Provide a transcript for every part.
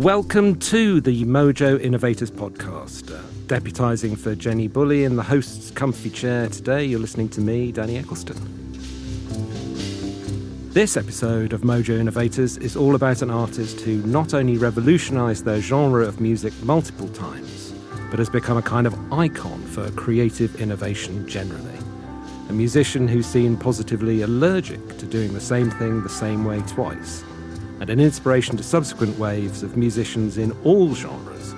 Welcome to the Mojo Innovators podcast. Uh, deputising for Jenny Bulley in the host's comfy chair today, you're listening to me, Danny Eccleston. This episode of Mojo Innovators is all about an artist who not only revolutionised their genre of music multiple times, but has become a kind of icon for creative innovation generally. A musician who's seen positively allergic to doing the same thing the same way twice, and an inspiration to subsequent waves of musicians in all genres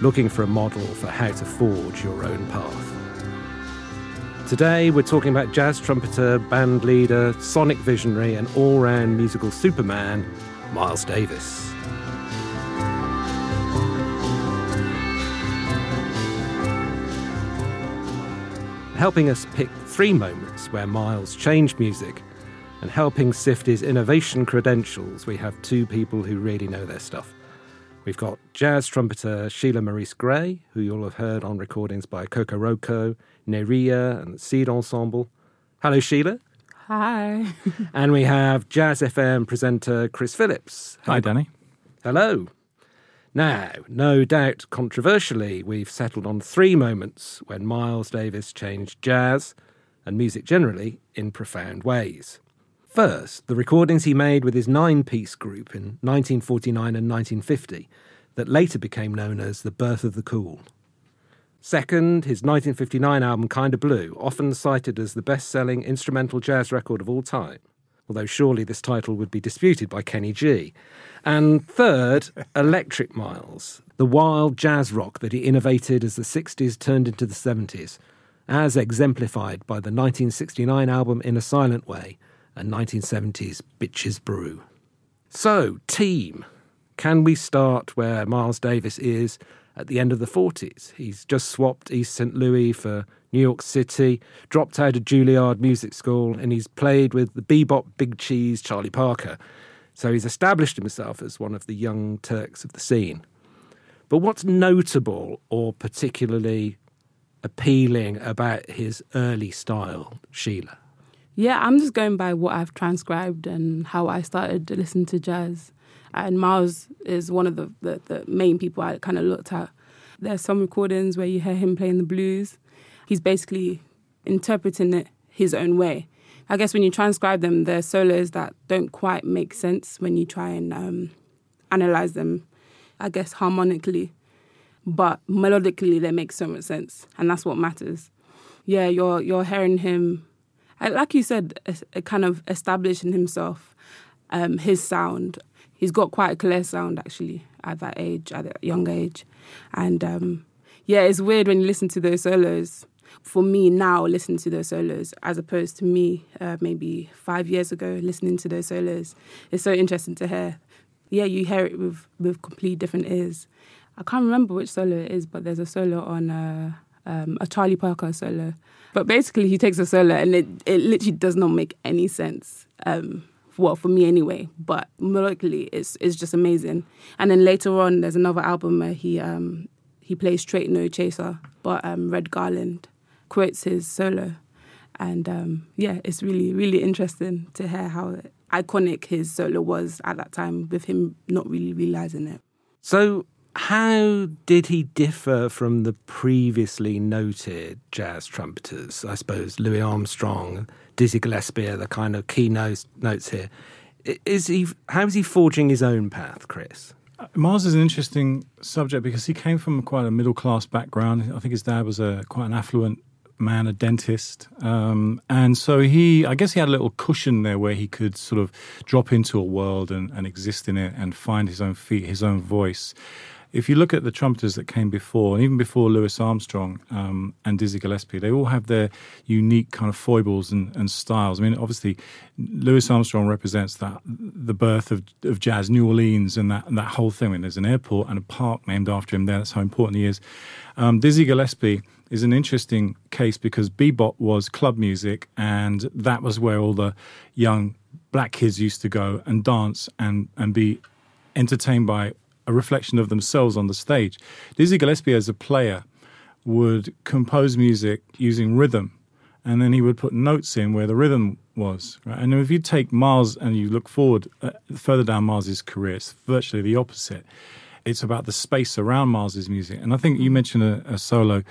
looking for a model for how to forge your own path. Today, we're talking about jazz trumpeter, band leader, sonic visionary, and all round musical superman, Miles Davis. Helping us pick three moments where Miles changed music and helping sift his innovation credentials, we have two people who really know their stuff. We've got jazz trumpeter Sheila Maurice-Grey, who you'll have heard on recordings by Coco Roco, Nérija, and Seed Ensemble. Hello, Sheila. Hi. and we have Jazz FM presenter Chris Phillips. Hi, Danny. Hello. Now, no doubt controversially, we've settled on three moments when Miles Davis changed jazz and music generally in profound ways. First, the recordings he made with his nine piece group in 1949 and 1950 that later became known as The Birth of the Cool. Second, his 1959 album Kinda Blue, often cited as the best selling instrumental jazz record of all time, although surely this title would be disputed by Kenny G. And third, Electric Miles, the wild jazz rock that he innovated as the 60s turned into the 70s, as exemplified by the 1969 album In a Silent Way and 1970s Bitches Brew. So, team, can we start where Miles Davis is at the end of the 40s? He's just swapped East St. Louis for New York City, dropped out of Juilliard Music School, and he's played with the bebop big cheese Charlie Parker. So he's established himself as one of the young Turks of the scene. But what's notable or particularly appealing about his early style, Sheila? Yeah, I'm just going by what I've transcribed and how I started to listen to jazz. And Miles is one of the, the, the main people I kind of looked at. There's some recordings where you hear him playing the blues. He's basically interpreting it his own way. I guess when you transcribe them, they're solos that don't quite make sense when you try and um, analyze them, I guess, harmonically. But melodically, they make so much sense, and that's what matters. Yeah, you're you're hearing him like you said, a kind of establishing himself, um, his sound. He's got quite a clear sound actually at that age, at that young age, and um, yeah, it's weird when you listen to those solos. For me now, listening to those solos as opposed to me uh, maybe five years ago listening to those solos, it's so interesting to hear. Yeah, you hear it with with complete different ears. I can't remember which solo it is, but there's a solo on uh, um, a Charlie Parker solo but basically, he takes a solo, and it, it literally does not make any sense. Um, well, for me anyway. But melodically, it's it's just amazing. And then later on, there's another album where he um, he plays straight no chaser, but um, Red Garland quotes his solo, and um, yeah, it's really really interesting to hear how iconic his solo was at that time, with him not really realizing it. So how did he differ from the previously noted jazz trumpeters? I suppose Louis Armstrong, Dizzy Gillespie are the kind of key notes, notes here. Is he? How is he forging his own path, Chris? Miles is an interesting subject because he came from quite a middle class background. I think his dad was a quite an affluent man, a dentist, um, and so he, I guess, he had a little cushion there where he could sort of drop into a world and, and exist in it and find his own feet, his own voice if you look at the trumpeters that came before, and even before Louis Armstrong um, and Dizzy Gillespie, they all have their unique kind of foibles and, and, styles. I mean, obviously, Louis Armstrong represents that the birth of, of jazz, New Orleans, and that and that whole thing. I mean, there's an airport and a park named after him there. That's how important he is. Um, Dizzy Gillespie is an interesting case because bebop was club music, and that was where all the young black kids used to go and dance and and be entertained by a reflection of themselves on the stage. Dizzy Gillespie, as a player, would compose music using rhythm, and then he would put notes in where the rhythm was. Right? And if you take Miles and you look forward uh, further down Miles's career, it's virtually the opposite. it's about the space around Miles's music. And I think you mentioned a, a solo.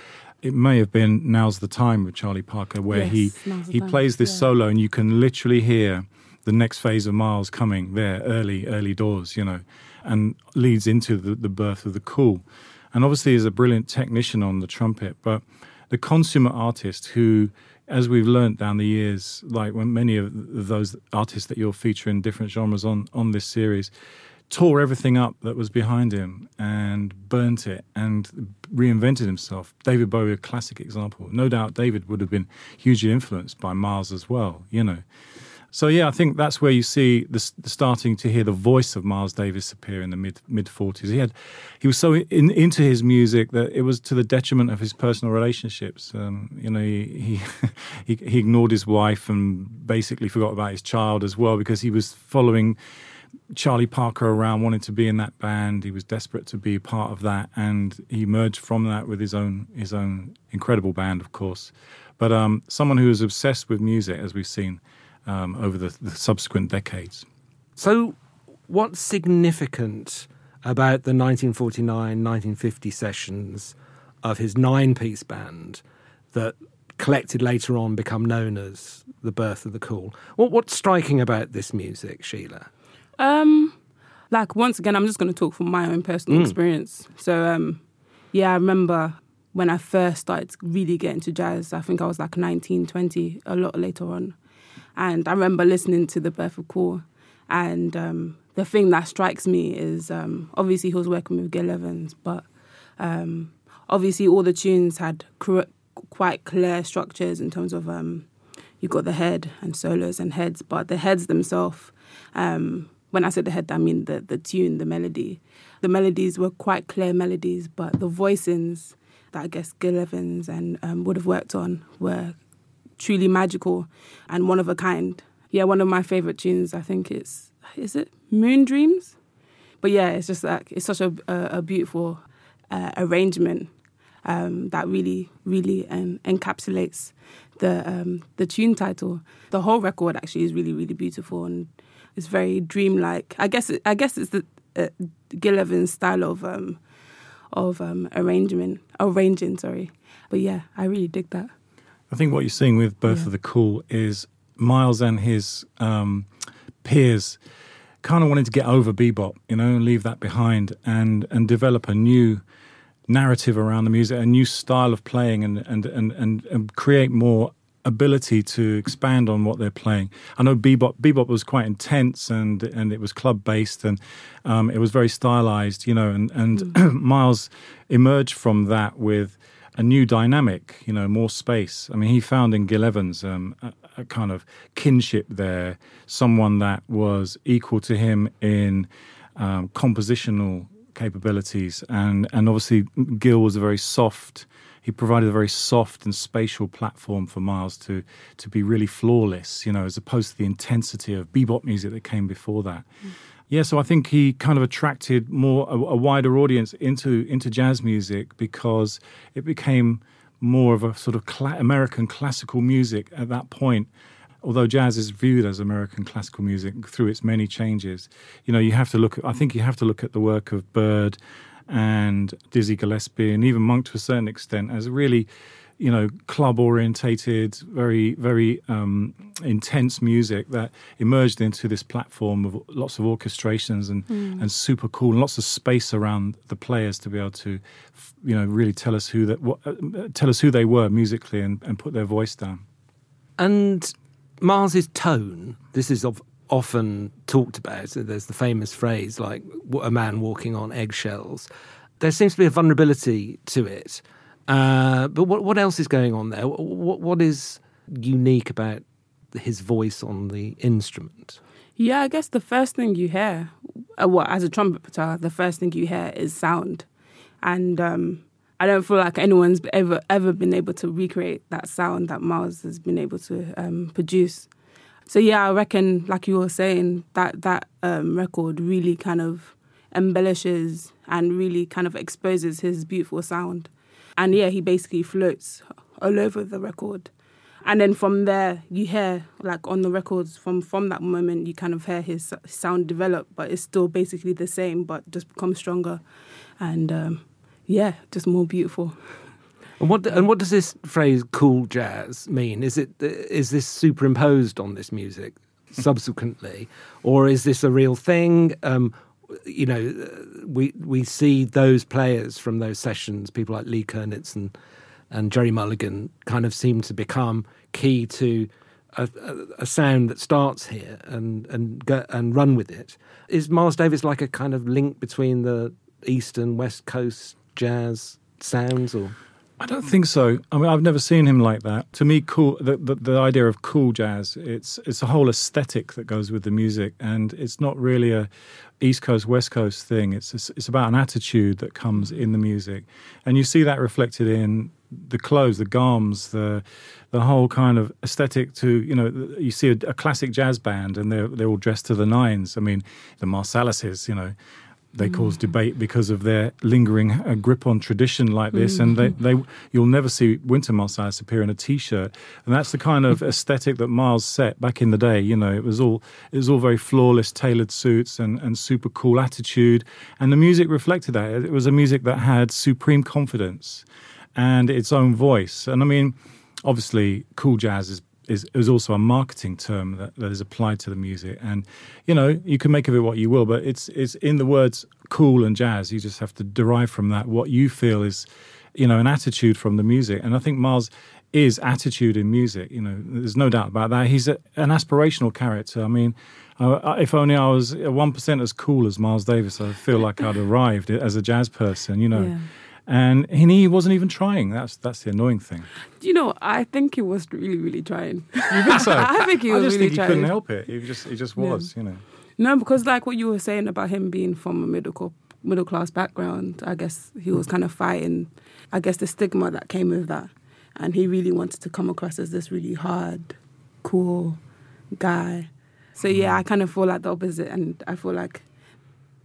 It may have been "Now's the Time" with Charlie Parker, where Yes, he he Time, plays this yeah. solo, and you can literally hear the next phase of Miles coming there, early early doors, you know, and leads into the, the birth of the cool. And obviously, he's a brilliant technician on the trumpet, but the consummate artist who as we've learnt down the years, like when many of those artists that you'll feature in different genres on, on this series, tore everything up that was behind him and burnt it and reinvented himself. David Bowie, a classic example. No doubt David would have been hugely influenced by Miles as well, you know. So yeah, I think that's where you see the, the starting to hear the voice of Miles Davis appear in the mid mid forties. He had, he was so in, into his music that it was to the detriment of his personal relationships. Um, you know, he, he he ignored his wife and basically forgot about his child as well because he was following Charlie Parker around, wanting to be in that band. He was desperate to be part of that, and he emerged from that with his own his own incredible band, of course. But um, someone who was obsessed with music, as we've seen um, over the, the subsequent decades. So, what's significant about the 1949 1950 sessions of his nine piece band that collected later on become known as the birth of the cool? What, what's striking about this music, Sheila? Um, like once again, I'm just going to talk from my own personal Mm. experience. So, um, yeah, I remember when I first started really getting into jazz. I think I was like 19, 20, a lot later on, and I remember listening to the Birth of Cool, and um, the thing that strikes me is um, obviously he was working with Gil Evans, but um, obviously all the tunes had quite clear structures in terms of um, you got the head and solos and heads, but the heads themselves. Um, when I say the head, I mean the the tune, the melody. The melodies were quite clear melodies, but the voicings that I guess Gil Evans and um, would have worked on were truly magical and one of a kind. Yeah, one of my favorite tunes. I think it's is it Moon Dreams, but yeah, it's just like it's such a a, a beautiful uh, arrangement um, that really really um, encapsulates the um, the tune title. The whole record actually is really really beautiful and it's very dreamlike. I guess it, I guess it's the uh, Gil Evans style of um, of um, arrangement arranging. Sorry, but yeah, I really dig that. I think what you're seeing with both Yeah. of the Cool is Miles and his um, peers kind of wanting to get over bebop, you know, and leave that behind and and develop a new narrative around the music, a new style of playing, and and and and, and create more ability to expand on what they're playing. I know bebop bebop was quite intense and and it was club based and um, it was very stylized, you know, and and Miles emerged from that with a new dynamic, you know, more space. I mean, he found in Gil Evans um, a, a kind of kinship there, someone that was equal to him in um, compositional capabilities, and and obviously Gil was a very soft. He provided a very soft and spatial platform for Miles to to be really flawless, you know, as opposed to the intensity of bebop music that came before that. Yeah, so I think he kind of attracted more a, a wider audience into into jazz music because it became more of a sort of cla- American classical music at that point. Although jazz is viewed as American classical music through its many changes, you know, you have to look. At, I think you have to look at the work of Bird and Dizzy Gillespie and even Monk to a certain extent as really, you know, club orientated, very very um, intense music that emerged into this platform of lots of orchestrations and and super cool and lots of space around the players to be able to, you know, really tell us who that what, uh, tell us who they were musically and, and put their voice down. And Miles's tone, this is of, often talked about. So there's the famous phrase like "a man walking on eggshells." There seems to be a vulnerability to it. Uh, but what what else is going on there? What what is unique about his voice on the instrument? Yeah, I guess the first thing you hear, uh, well, as a trumpeter, the first thing you hear is sound, and um, I don't feel like anyone's ever ever been able to recreate that sound that Miles has been able to um, produce. So yeah, I reckon, like you were saying, that that um, record really kind of embellishes and really kind of exposes his beautiful sound, and yeah, he basically floats all over the record. and then from there you hear like on the records from from that moment you kind of hear his sound develop but it's still basically the same but just becomes stronger and um, yeah just more beautiful and what and what does this phrase "cool jazz" mean? Is it is this superimposed on this music subsequently, or is this a real thing? Um, you know, we we see those players from those sessions, people like Lee Konitz and and Gerry Mulligan, kind of seem to become key to a, a, a sound that starts here and and go, and run with it. Is Miles Davis like a kind of link between the east and west coast jazz sounds, or? I don't think so. I mean, I've never seen him like that. To me, cool. The, the, the, idea of cool jazz. It's it's a whole aesthetic that goes with the music, and it's not really a East Coast West Coast thing. It's it's about an attitude that comes in the music, and you see that reflected in the clothes, the garms, the the whole kind of aesthetic. To you know, you see a, a classic jazz band, and they're they're all dressed to the nines. I mean, the Marsalises, you know they cause debate because of their lingering uh, grip on tradition like this, and they, they you'll never see Wynton Marsalis appear in a t-shirt, and that's the kind of aesthetic that Miles set back in the day. You know, it was all it was all very flawless, tailored suits and and super cool attitude, and the music reflected that. It was a music that had supreme confidence and its own voice, and I mean, obviously, cool jazz is is, is also a marketing term that, that is applied to the music. And, you know, you can make of it what you will, but it's, it's in the words cool and jazz. You just have to derive from that what you feel is, you know, an attitude from the music. And I think Miles is attitude in music. You know, there's no doubt about that. He's a, an aspirational character. I mean, uh, if only I was one percent as cool as Miles Davis, I feel like I'd arrived as a jazz person. You know. Yeah and he wasn't even trying. That's that's the annoying thing. You know, I think he was really, really trying. You think so? I think he was I just really think trying. He couldn't help it. He just he just was. Yeah. You know. No, because like what you were saying about him being from a middle middle class background, I guess he was kind of fighting. I guess the stigma that came with that, and he really wanted to come across as this really hard, cool guy. So yeah, mm-hmm. I kind of feel like the opposite, and I feel like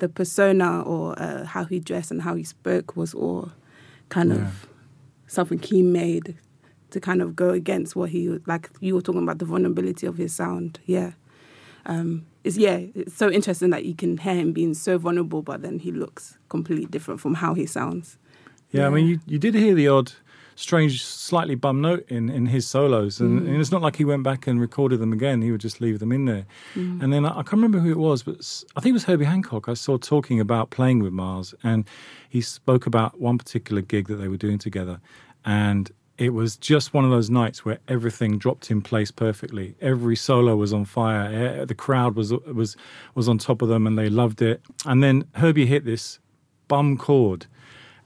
the persona or uh, how he dressed and how he spoke was all kind yeah. of something he made to kind of go against what he like. You were talking about the vulnerability of his sound, yeah. Um, it's yeah, it's so interesting that you can hear him being so vulnerable, but then he looks completely different from how he sounds. Yeah, yeah. I mean, you, you did hear the odd strange, slightly bum note in, in his solos. And, mm. and, it's not like he went back and recorded them again. He would just leave them in there. Mm. And then I, I, can't remember who it was, but I think it was Herbie Hancock. I saw talking about playing with Miles, and he spoke about one particular gig that they were doing together. And it was just one of those nights where everything dropped in place perfectly. Every solo was on fire. The crowd was was was on top of them, and they loved it. And then Herbie hit this bum chord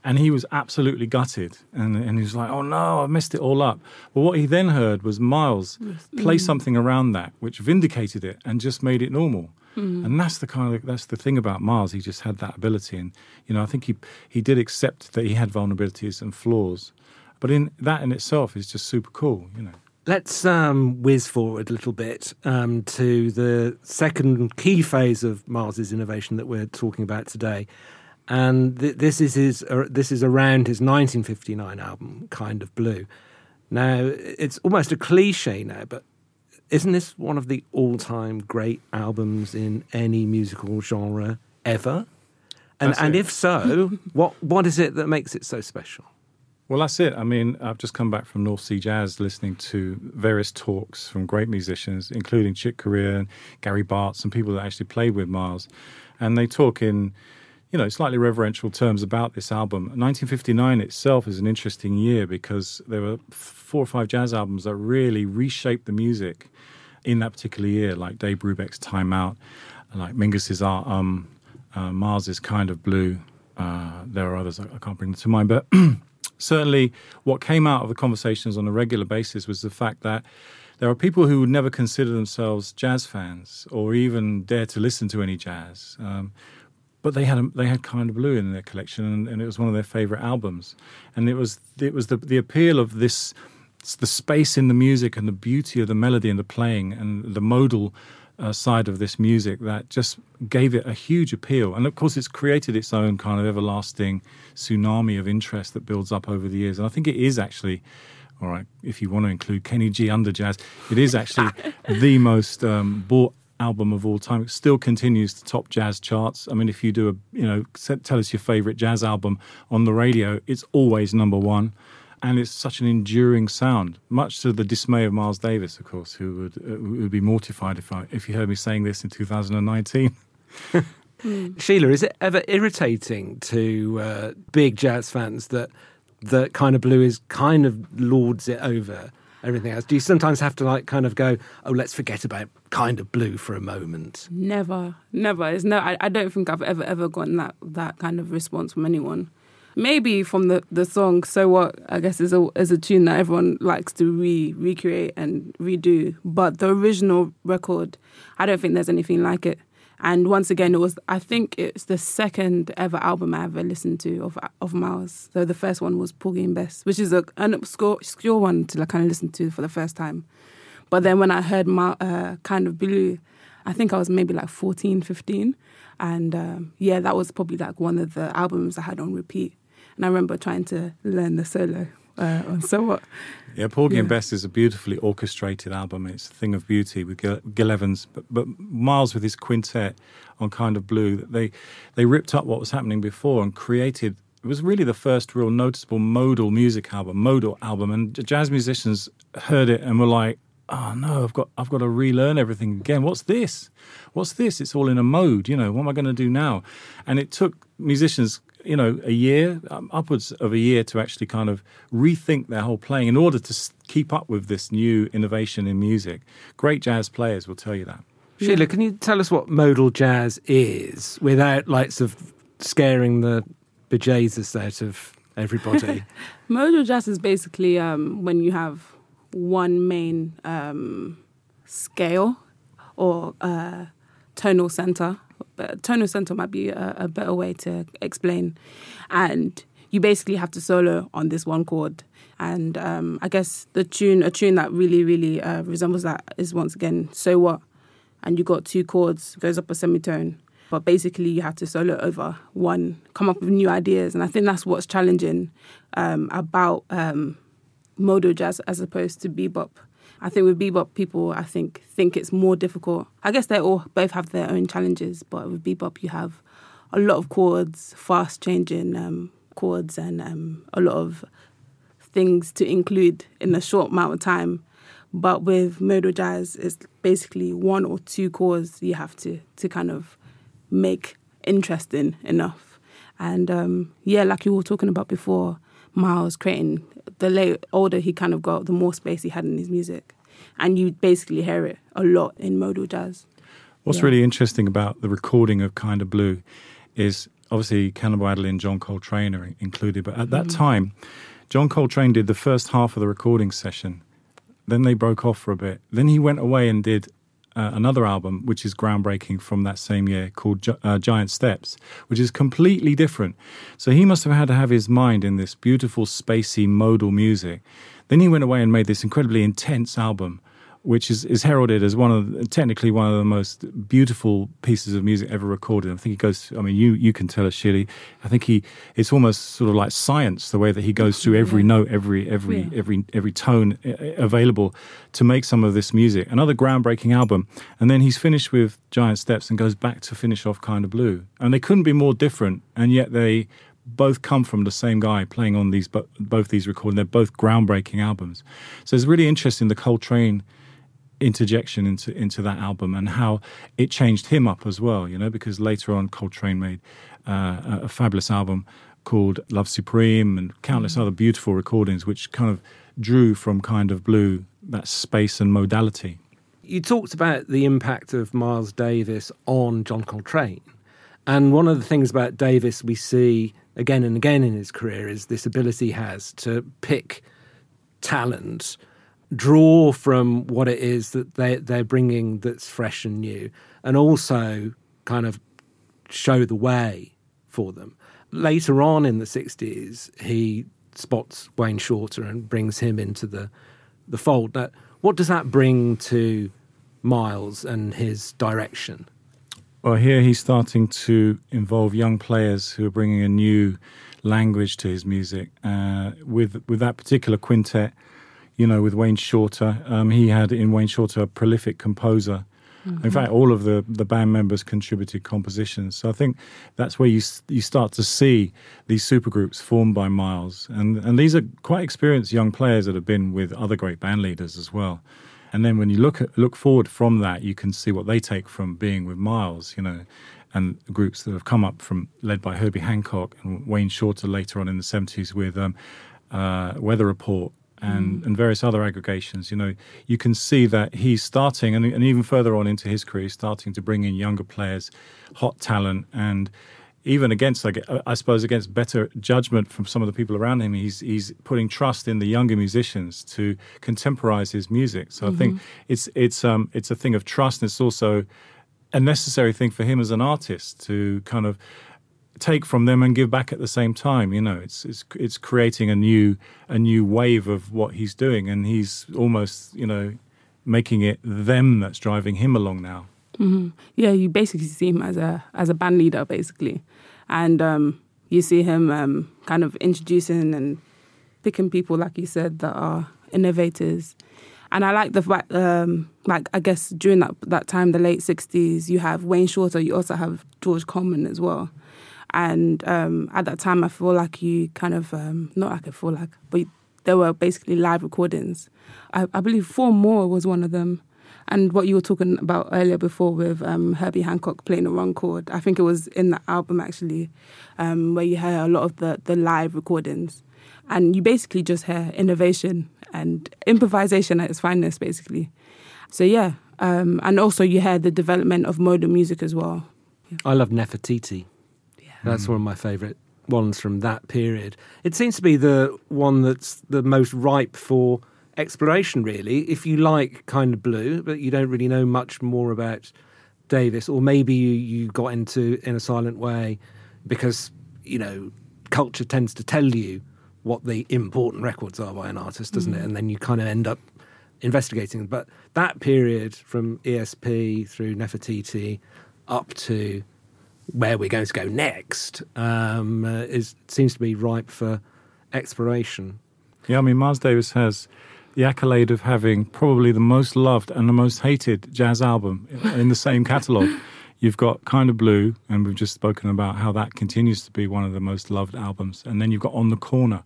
and he was absolutely gutted. And, and he was like oh no i messed it all up. But what he then heard was miles play mm. something around that which vindicated it and just made it normal. Mm. and that's the kind of that's the thing about miles. He just had that ability. And you know i think he he did accept that he had vulnerabilities and flaws. But in that in itself is just super cool you know. Let's um, whiz forward a little bit um, to the second key phase of Miles's innovation that we're talking about today, and th- this is his. Uh, this is around his 1959 album, Kind of Blue. Now it's almost a cliche now, but isn't this one of the all-time great albums in any musical genre ever? And and if so, what what is it that makes it so special? Well, that's it. I mean, I've just come back from North Sea Jazz listening to various talks from great musicians, including Chick Corea and Gary Bartz and people that actually played with Miles. And they talk in you know, slightly reverential terms about this album. 1959 itself is an interesting year because there were four or five jazz albums that really reshaped the music in that particular year, like Dave Brubeck's Time Out, like Mingus's Art Um, uh, Miles's Kind of Blue. Uh, there are others I, can't bring to mind, but certainly what came out of the conversations on a regular basis was the fact that there are people who would never consider themselves jazz fans or even dare to listen to any jazz. Um, but they had a, they had Kind of Blue in their collection, and, and, it was one of their favorite albums. And it was it was the the appeal of this the space in the music and the beauty of the melody and the playing and the modal uh, side of this music that just gave it a huge appeal. And of course, it's created its own kind of everlasting tsunami of interest that builds up over the years. And I think it is actually All right, if you want to include Kenny G under jazz, it is actually the most um, bought album of all time. It still continues to top jazz charts. I mean, if you do a, you know, tell us your favorite jazz album on the radio, it's always number one. And it's such an enduring sound, much to the dismay of Miles Davis, of course, who would, uh, would be mortified if I, if you heard me saying this in 2019. Sheila, is it ever irritating to uh, big jazz fans that that kind of blue is kind of lords it over everything else? Do you sometimes have to like kind of go, oh, let's forget about kind of blue for a moment? Never, never. It's no. I, I don't think I've ever ever gotten that that kind of response from anyone. Maybe from the, the song "So What" I guess is a is a tune that everyone likes to re recreate and redo. But the original record, I don't think there's anything like it. And once again, it was I think it's the second ever album I ever listened to of of Miles. So the first one was Porgy and Bess, which is a, an obscure, obscure one to like kind of listen to for the first time. But then when I heard my, uh, Kind of Blue, I think I was maybe like 14, 15. And um, yeah, that was probably like one of the albums I had on repeat. And I remember trying to learn the solo uh, on So What. Yeah, Porgy yeah. and Bess is a beautifully orchestrated album. It's a thing of beauty with Gil, Gil Evans, but, but, Miles with his quintet on Kind of Blue. They they ripped up what was happening before and created. It was really the first real noticeable modal music album, modal album, and jazz musicians heard it and were like, "Oh no, I've got I've got to relearn everything again. What's this? What's this? It's all in a mode. You know, what am I going to do now?" And it took musicians you know, a year, um, upwards of a year to actually kind of rethink their whole playing in order to keep up with this new innovation in music. Great jazz players will tell you that. Sheila, yeah. can you tell us what modal jazz is without like sort of scaring the bejesus out of everybody? modal jazz is basically um, when you have one main um, scale or uh, tonal center but tonal center might be a, a better way to explain. And you basically have to solo on this one chord. And um, I guess the tune, a tune that really, really uh, resembles that is once again, So What? And you got two chords, goes up a semitone. But basically, you have to solo over one, come up with new ideas. And I think that's what's challenging um, about um, modal jazz as opposed to bebop. I think with bebop, people I think think it's more difficult. I guess they all both have their own challenges, but with bebop, you have a lot of chords, fast changing um, chords, and um, a lot of things to include in a short amount of time. But with modal jazz, it's basically one or two chords you have to to kind of make interesting enough. And um, yeah, like you were talking about before, Miles creating the late, older he kind of got, the more space he had in his music, and you basically hear it a lot in modal jazz. What's yeah. really interesting about the recording of Kind of Blue is obviously Cannonball Adderley and John Coltrane are included, but at that mm. time, John Coltrane did the first half of the recording session. Then they broke off for a bit. Then he went away and did uh, another album, which is groundbreaking from that same year, called Gi- uh, Giant Steps, which is completely different. So he must have had to have his mind in this beautiful, spacey, modal music. Then he went away and made this incredibly intense album which is, is heralded as one of technically one of the most beautiful pieces of music ever recorded. I think he goes. I mean, you you can tell us, Shirley. I think he it's almost sort of like science the way that he goes through every yeah. note, every every yeah. every every tone uh, available to make some of this music. Another groundbreaking album, and then he's finished with Giant Steps and goes back to finish off Kind of Blue. And they couldn't be more different, and yet they both come from the same guy playing on these both these recordings. They're both groundbreaking albums. So it's really interesting the Coltrane interjection into into that album and how it changed him up as well. You know, because later on Coltrane made uh, a fabulous album called Love Supreme and countless mm. other beautiful recordings, which kind of drew from kind of blue that space and modality. You talked about the impact of Miles Davis on John Coltrane. And one of the things about Davis we see again and again in his career is this ability he has to pick talent draw from what it is that they they're bringing that's fresh and new, and also kind of show the way for them. Later on in the '60s, he spots Wayne Shorter and brings him into the the fold. Now, what does that bring to Miles and his direction? Well, here he's starting to involve young players who are bringing a new language to his music. Uh, with with that particular quintet, you know, with Wayne Shorter. Um, he had in Wayne Shorter a prolific composer. In fact, all of the, the band members contributed compositions. So I think that's where you you start to see these supergroups formed by Miles, and and these are quite experienced young players that have been with other great band leaders as well. And then when you look at, look forward from that, you can see what they take from being with Miles, you know, and groups that have come up from led by Herbie Hancock and Wayne Shorter later on in the seventies with um, uh, Weather Report and, and various other aggregations. You know, you can see that he's starting, and, and even further on into his career, he's starting to bring in younger players, hot talent, and even against, like, uh, I suppose, against better judgment from some of the people around him, he's he's putting trust in the younger musicians to contemporize his music. So I think it's it's um it's a thing of trust, and it's also a necessary thing for him as an artist to kind of take from them and give back at the same time. You know, it's it's it's creating a new a new wave of what he's doing, and he's almost you know making it them that's driving him along now. yeah, you basically see him as a as a band leader, basically, and um, you see him um, kind of introducing and picking people, like you said, that are innovators. And I like the fact, um, like I guess during that that time, the late '60s, you have Wayne Shorter, you also have George Coleman as well. And um, at that time, I feel like you kind of um, not like I feel like, but there were basically live recordings. I, I believe Four More was one of them. And what you were talking about earlier before with um, Herbie Hancock playing the wrong chord, I think it was in that album actually, um, where you hear a lot of the, the live recordings. And you basically just hear innovation and improvisation at its finest, basically. So, yeah. Um, and also, you hear the development of modern music as well. I love Nefertiti. That's hmm. one of my favourite ones from that period. It seems to be the one that's the most ripe for exploration, really. If you like kind of blue, but you don't really know much more about Davis, or maybe you, you got into in a silent way because, you know, culture tends to tell you what the important records are by an artist, doesn't it? Hmm. And then you kind of end up investigating. But that period from ESP through Nefertiti up to where we're going to go next um, uh, is seems to be ripe for exploration. Yeah, I mean, Miles Davis has the accolade of having probably the most loved and the most hated jazz album in the same catalogue. You've got Kind of Blue, and we've just spoken about how that continues to be one of the most loved albums. And then you've got On the Corner,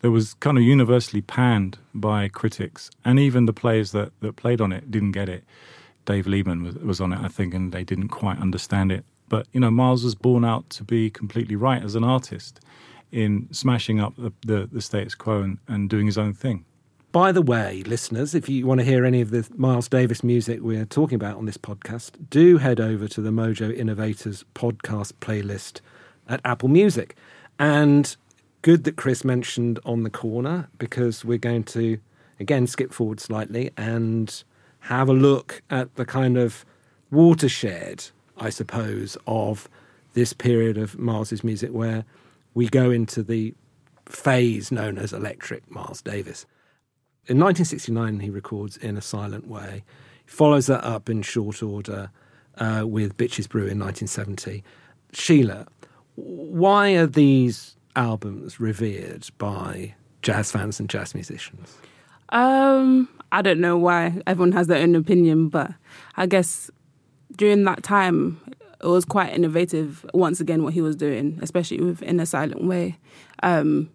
that was kind of universally panned by critics, and even the players that, that played on it didn't get it. Dave Liebman was, was on it, I think, and they didn't quite understand it. But, you know, Miles was born out to be completely right as an artist in smashing up the, the, the status quo and, and doing his own thing. By the way, listeners, if you want to hear any of the Miles Davis music we're talking about on this podcast, do head over to the Mojo Innovators podcast playlist at Apple Music. And good that Chris mentioned On the Corner because we're going to, again, skip forward slightly and have a look at the kind of watershed, I suppose, of this period of Miles's music where we go into the phase known as electric Miles Davis. In 1969, he records In a Silent Way. He follows that up in short order uh, with Bitches Brew in 1970. Sheila, why are these albums revered by jazz fans and jazz musicians? Um, I don't know why everyone has their own opinion, but I guess during that time it was quite innovative. Once again, what he was doing, especially with In a Silent Way. Um,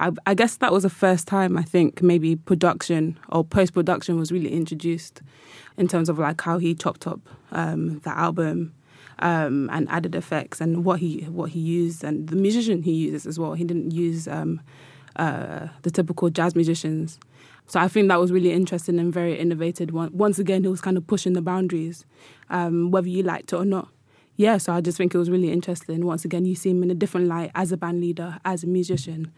I, I guess that was the first time I think maybe production or post production was really introduced in terms of like how he chopped up um, the album um, and added effects and what he what he used and the musician he uses as well. He didn't use um, uh, the typical jazz musicians. So I think that was really interesting and very innovative. Once again, he was kind of pushing the boundaries, um, whether you liked it or not. Yeah, so I just think it was really interesting. Once again, you see him in a different light as a band leader, as a musician.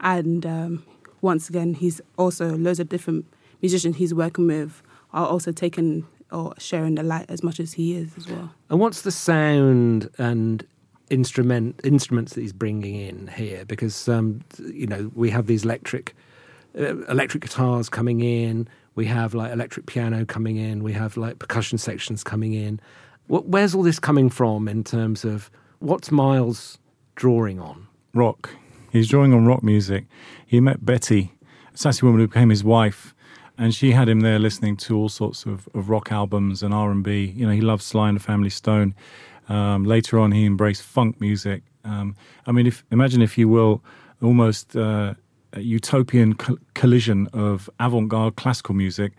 And um, once again, he's also loads of different musicians he's working with are also taking or sharing the light as much as he is as well. And what's the sound and instrument instruments that he's bringing in here? Because um, you know we have these electric electric guitars coming in, we have like electric piano coming in, we have like percussion sections coming in. Where's all this coming from in terms of what's Miles drawing on? Rock. He's drawing on rock music. He met Betty, a sassy woman who became his wife, and she had him there listening to all sorts of, of rock albums and R and B. You know, he loved Sly and the Family Stone. Um, later on, he embraced funk music. Um, I mean, if imagine if you will, almost uh, utopian co- collision of avant-garde classical music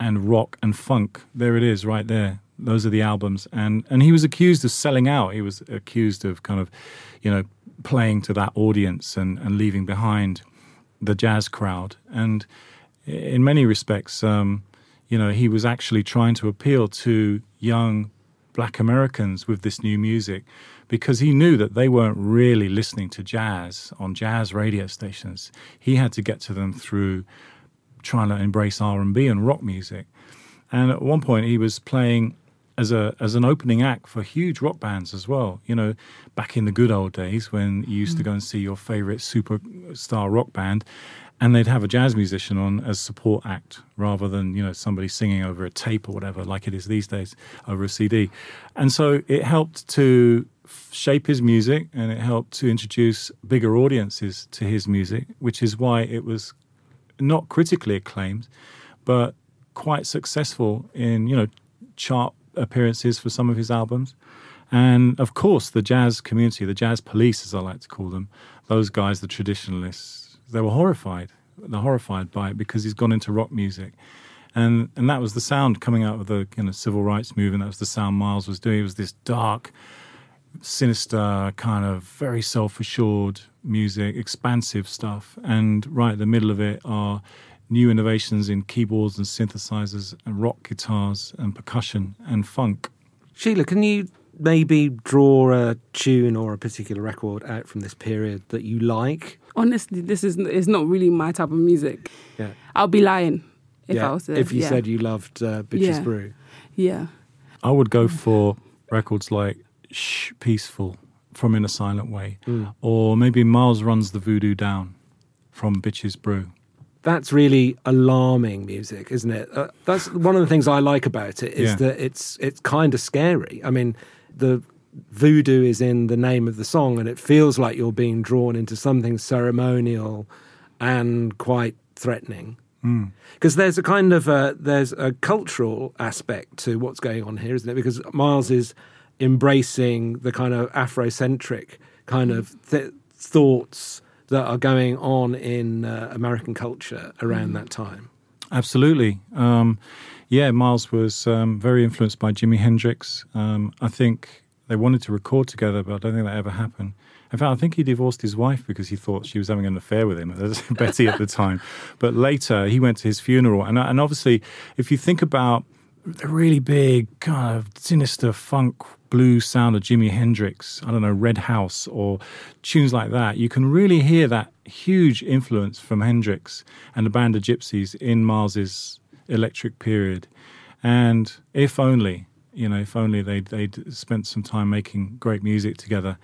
and rock and funk. There it is, right there. Those are the albums, and and he was accused of selling out. He was accused of kind of, you know, playing to that audience and and leaving behind the jazz crowd. And in many respects, um, you know, he was actually trying to appeal to young black Americans with this new music because he knew that they weren't really listening to jazz on jazz radio stations. He had to get to them through trying to embrace R&B and rock music. And at one point he was playing as a as an opening act for huge rock bands as well. You know, back in the good old days when you used mm. to go and see your favorite superstar rock band and they'd have a jazz musician on as support act rather than you know somebody singing over a tape or whatever like it is these days over a CD, and so it helped to shape his music and it helped to introduce bigger audiences to his music, which is why it was not critically acclaimed, but quite successful in you know chart appearances for some of his albums. And of course, the jazz community, the jazz police, as I like to call them, those guys, the traditionalists, they were horrified. They're horrified by it because he's gone into rock music. And and that was the sound coming out of the you know, civil rights movement. That was the sound Miles was doing. It was this dark, sinister, kind of very self assured music, expansive stuff. And right in the middle of it are new innovations in keyboards and synthesizers and rock guitars and percussion and funk. Sheila, can you maybe draw a tune or a particular record out from this period that you like? Honestly, this is is not really my type of music. Yeah, I'll be lying if yeah. I was. if you yeah. said you loved uh, Bitches yeah. Brew. Yeah. I would go for records like Shh, Peaceful from In a Silent Way, mm. or maybe Miles Runs the Voodoo Down from Bitches Brew that's really alarming music, isn't it? Uh, that's one of the things I like about it is yeah. that it's it's kind of scary. I mean, the voodoo is in the name of the song, and it feels like you're being drawn into something ceremonial and quite threatening. Because mm. there's a kind of a, there's a cultural aspect to what's going on here, isn't it? Because Miles is embracing the kind of Afrocentric kind of th- thoughts that are going on in uh, American culture around mm. that time. Absolutely. Um, yeah, Miles was um, very influenced by Jimi Hendrix. Um, I think they wanted to record together, but I don't think that ever happened. In fact, I think he divorced his wife because he thought she was having an affair with him, Betty at the time. But later, he went to his funeral. And, and obviously, if you think about the really big, kind of sinister funk blues sound of Jimi Hendrix, I don't know, Red House or tunes like that, you can really hear that huge influence from Hendrix and the Band of Gypsys in Miles's electric period. And if only, you know, if only they'd, they'd spent some time making great music together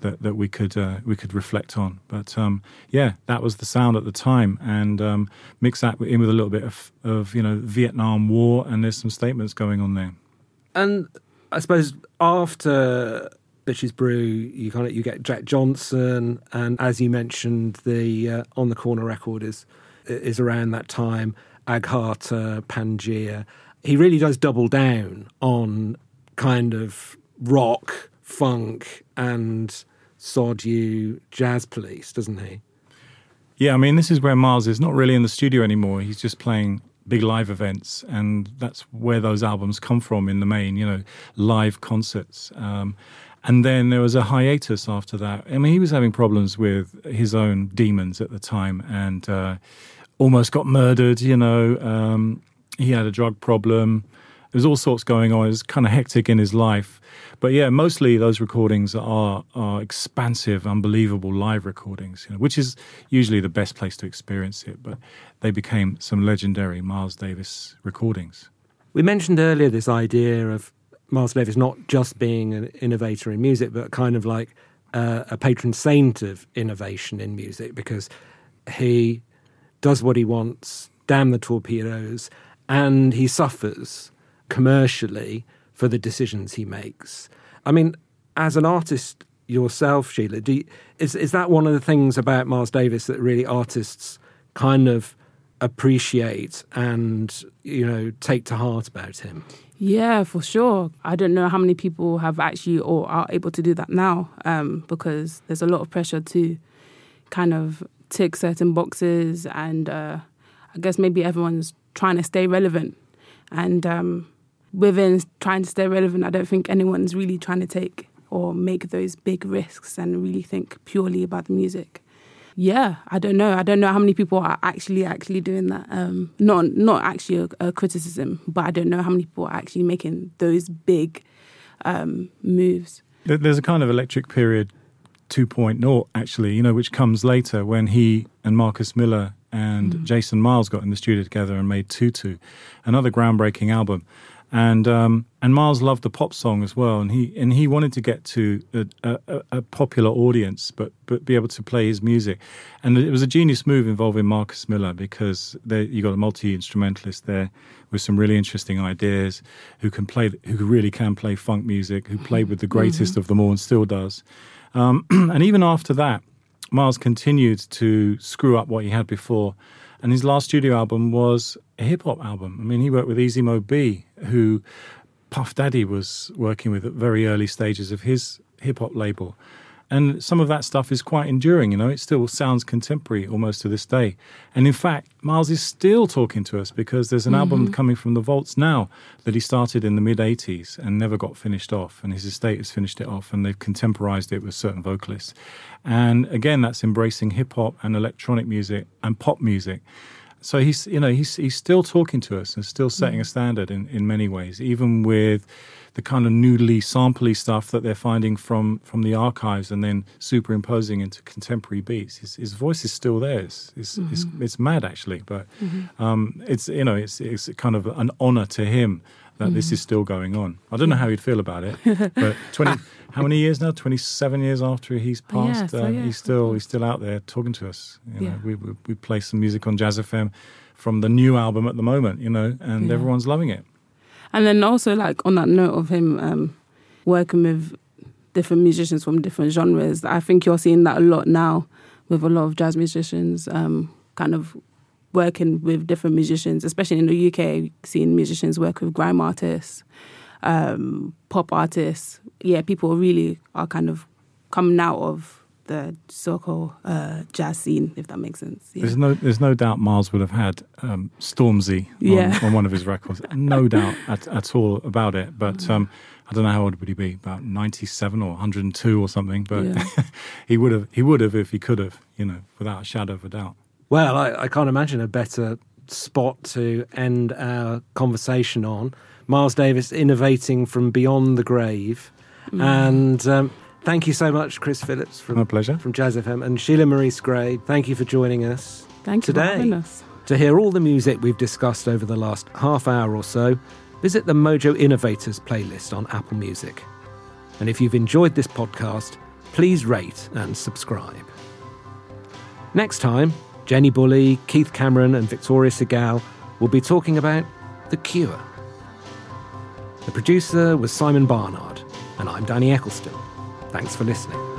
that, that we could uh, we could reflect on. But um, yeah, that was the sound at the time, and um, mix that in with a little bit of, of you know Vietnam War, and there's some statements going on there. And I suppose after Bitches Brew, you kind of you get Jack Johnson, and as you mentioned, the uh, on the corner record is is around that time. Agharta, Pangaea. He really does double down on kind of rock, funk, and sod you jazz police, doesn't he? Yeah, I mean, this is where Miles is not really in the studio anymore. He's just playing big live events, and that's where those albums come from in the main, you know, live concerts. Um, and then there was a hiatus after that. I mean, he was having problems with his own demons at the time, and uh, almost got murdered. You know, um, he had a drug problem. There's all sorts going on. It was kind of hectic in his life. But yeah, mostly those recordings are are expansive, unbelievable live recordings, you know, which is usually the best place to experience it. But they became some legendary Miles Davis recordings. We mentioned earlier this idea of Miles Davis not just being an innovator in music, but kind of like uh, a patron saint of innovation in music because he does what he wants, damn the torpedoes, and he suffers commercially for the decisions he makes. I mean, as an artist yourself, Sheila, you, is is that one of the things about Miles Davis that really artists kind of appreciate and you know take to heart about him? Yeah, for sure. I don't know how many people have actually or are able to do that now um, because there's a lot of pressure to kind of tick certain boxes, and uh, I guess maybe everyone's trying to stay relevant. And um, within trying to stay relevant, I don't think anyone's really trying to take or make those big risks and really think purely about the music yeah, I don't know. I don't know how many people are actually actually doing that. Um, not not actually a, a, criticism, but I don't know how many people are actually making those big um, moves. There's a kind of electric period 2.0 actually, you know, which comes later when he and Marcus Miller and mm. Jason Miles got in the studio together and made Tutu, another groundbreaking album and um, and Miles loved the pop song as well, and he and he wanted to get to a, a, a, popular audience, but but be able to play his music, and it was a genius move involving Marcus Miller because there, you got a multi instrumentalist there with some really interesting ideas, who can play, who really can play funk music, who played with the greatest mm-hmm. of them all and still does, um, and even after that, Miles continued to screw up what he had before and his last studio album was a hip hop album. I mean, he worked with Easy Mo Bee, who Puff Daddy was working with at very early stages of his hip hop label. And some of that stuff is quite enduring, you know, it still sounds contemporary almost to this day. And in fact, Miles is still talking to us because there's an mm-hmm. album coming from the vaults now that he started in the mid 80s and never got finished off. And his estate has finished it off and they've contemporized it with certain vocalists. And again, that's embracing hip hop and electronic music and pop music. So he's, you know, he's, he's still talking to us and still setting mm-hmm. a standard in, in many ways, even with the kind of noodly, sampley stuff that they're finding from from the archives and then superimposing into contemporary beats. His, his voice is still there. It's it's, mm-hmm. it's, it's, mad actually, but mm-hmm. um, it's you know it's it's kind of an honor to him that mm-hmm. this is still going on. I don't know how he'd feel about it, but twenty how many years now? Twenty seven years after he's passed, yeah, so uh, yeah, he's still he's still out there talking to us. You know, yeah. we, we, we play some music on Jazz FM from the new album at the moment, you know, and everyone's loving it. And then also, like on that note of him um, working with different musicians from different genres, I think you're seeing that a lot now with a lot of jazz musicians, um, kind of working with different musicians, especially in the UK, seeing musicians work with grime artists, um, pop artists. Yeah, people really are kind of coming out of the so-called uh, jazz scene, if that makes sense. Yeah. There's no, there's no doubt Miles would have had um, Stormzy on, yeah. on, one of his records. No doubt at, at all about it. But mm. um, I don't know how old would he be, about 97 or 102 or something. But yeah. he would have, he would have if he could have, you know, without a shadow of a doubt. Well, I, I can't imagine a better spot to end our conversation on. Miles Davis innovating from beyond the grave. Mm. And um, Thank you so much, Chris Phillips from, My pleasure. from Jazz FM and Sheila Maurice-Grey. Thank you for joining us Thank today. You us. To hear all the music we've discussed over the last half hour or so, visit the Mojo Innovators playlist on Apple Music. And if you've enjoyed this podcast, please rate and subscribe. Next time, Jenny Bulley, Keith Cameron, and Victoria Segal will be talking about The Cure. The producer was Simon Barnard, and I'm Danny Eccleston. Thanks for listening.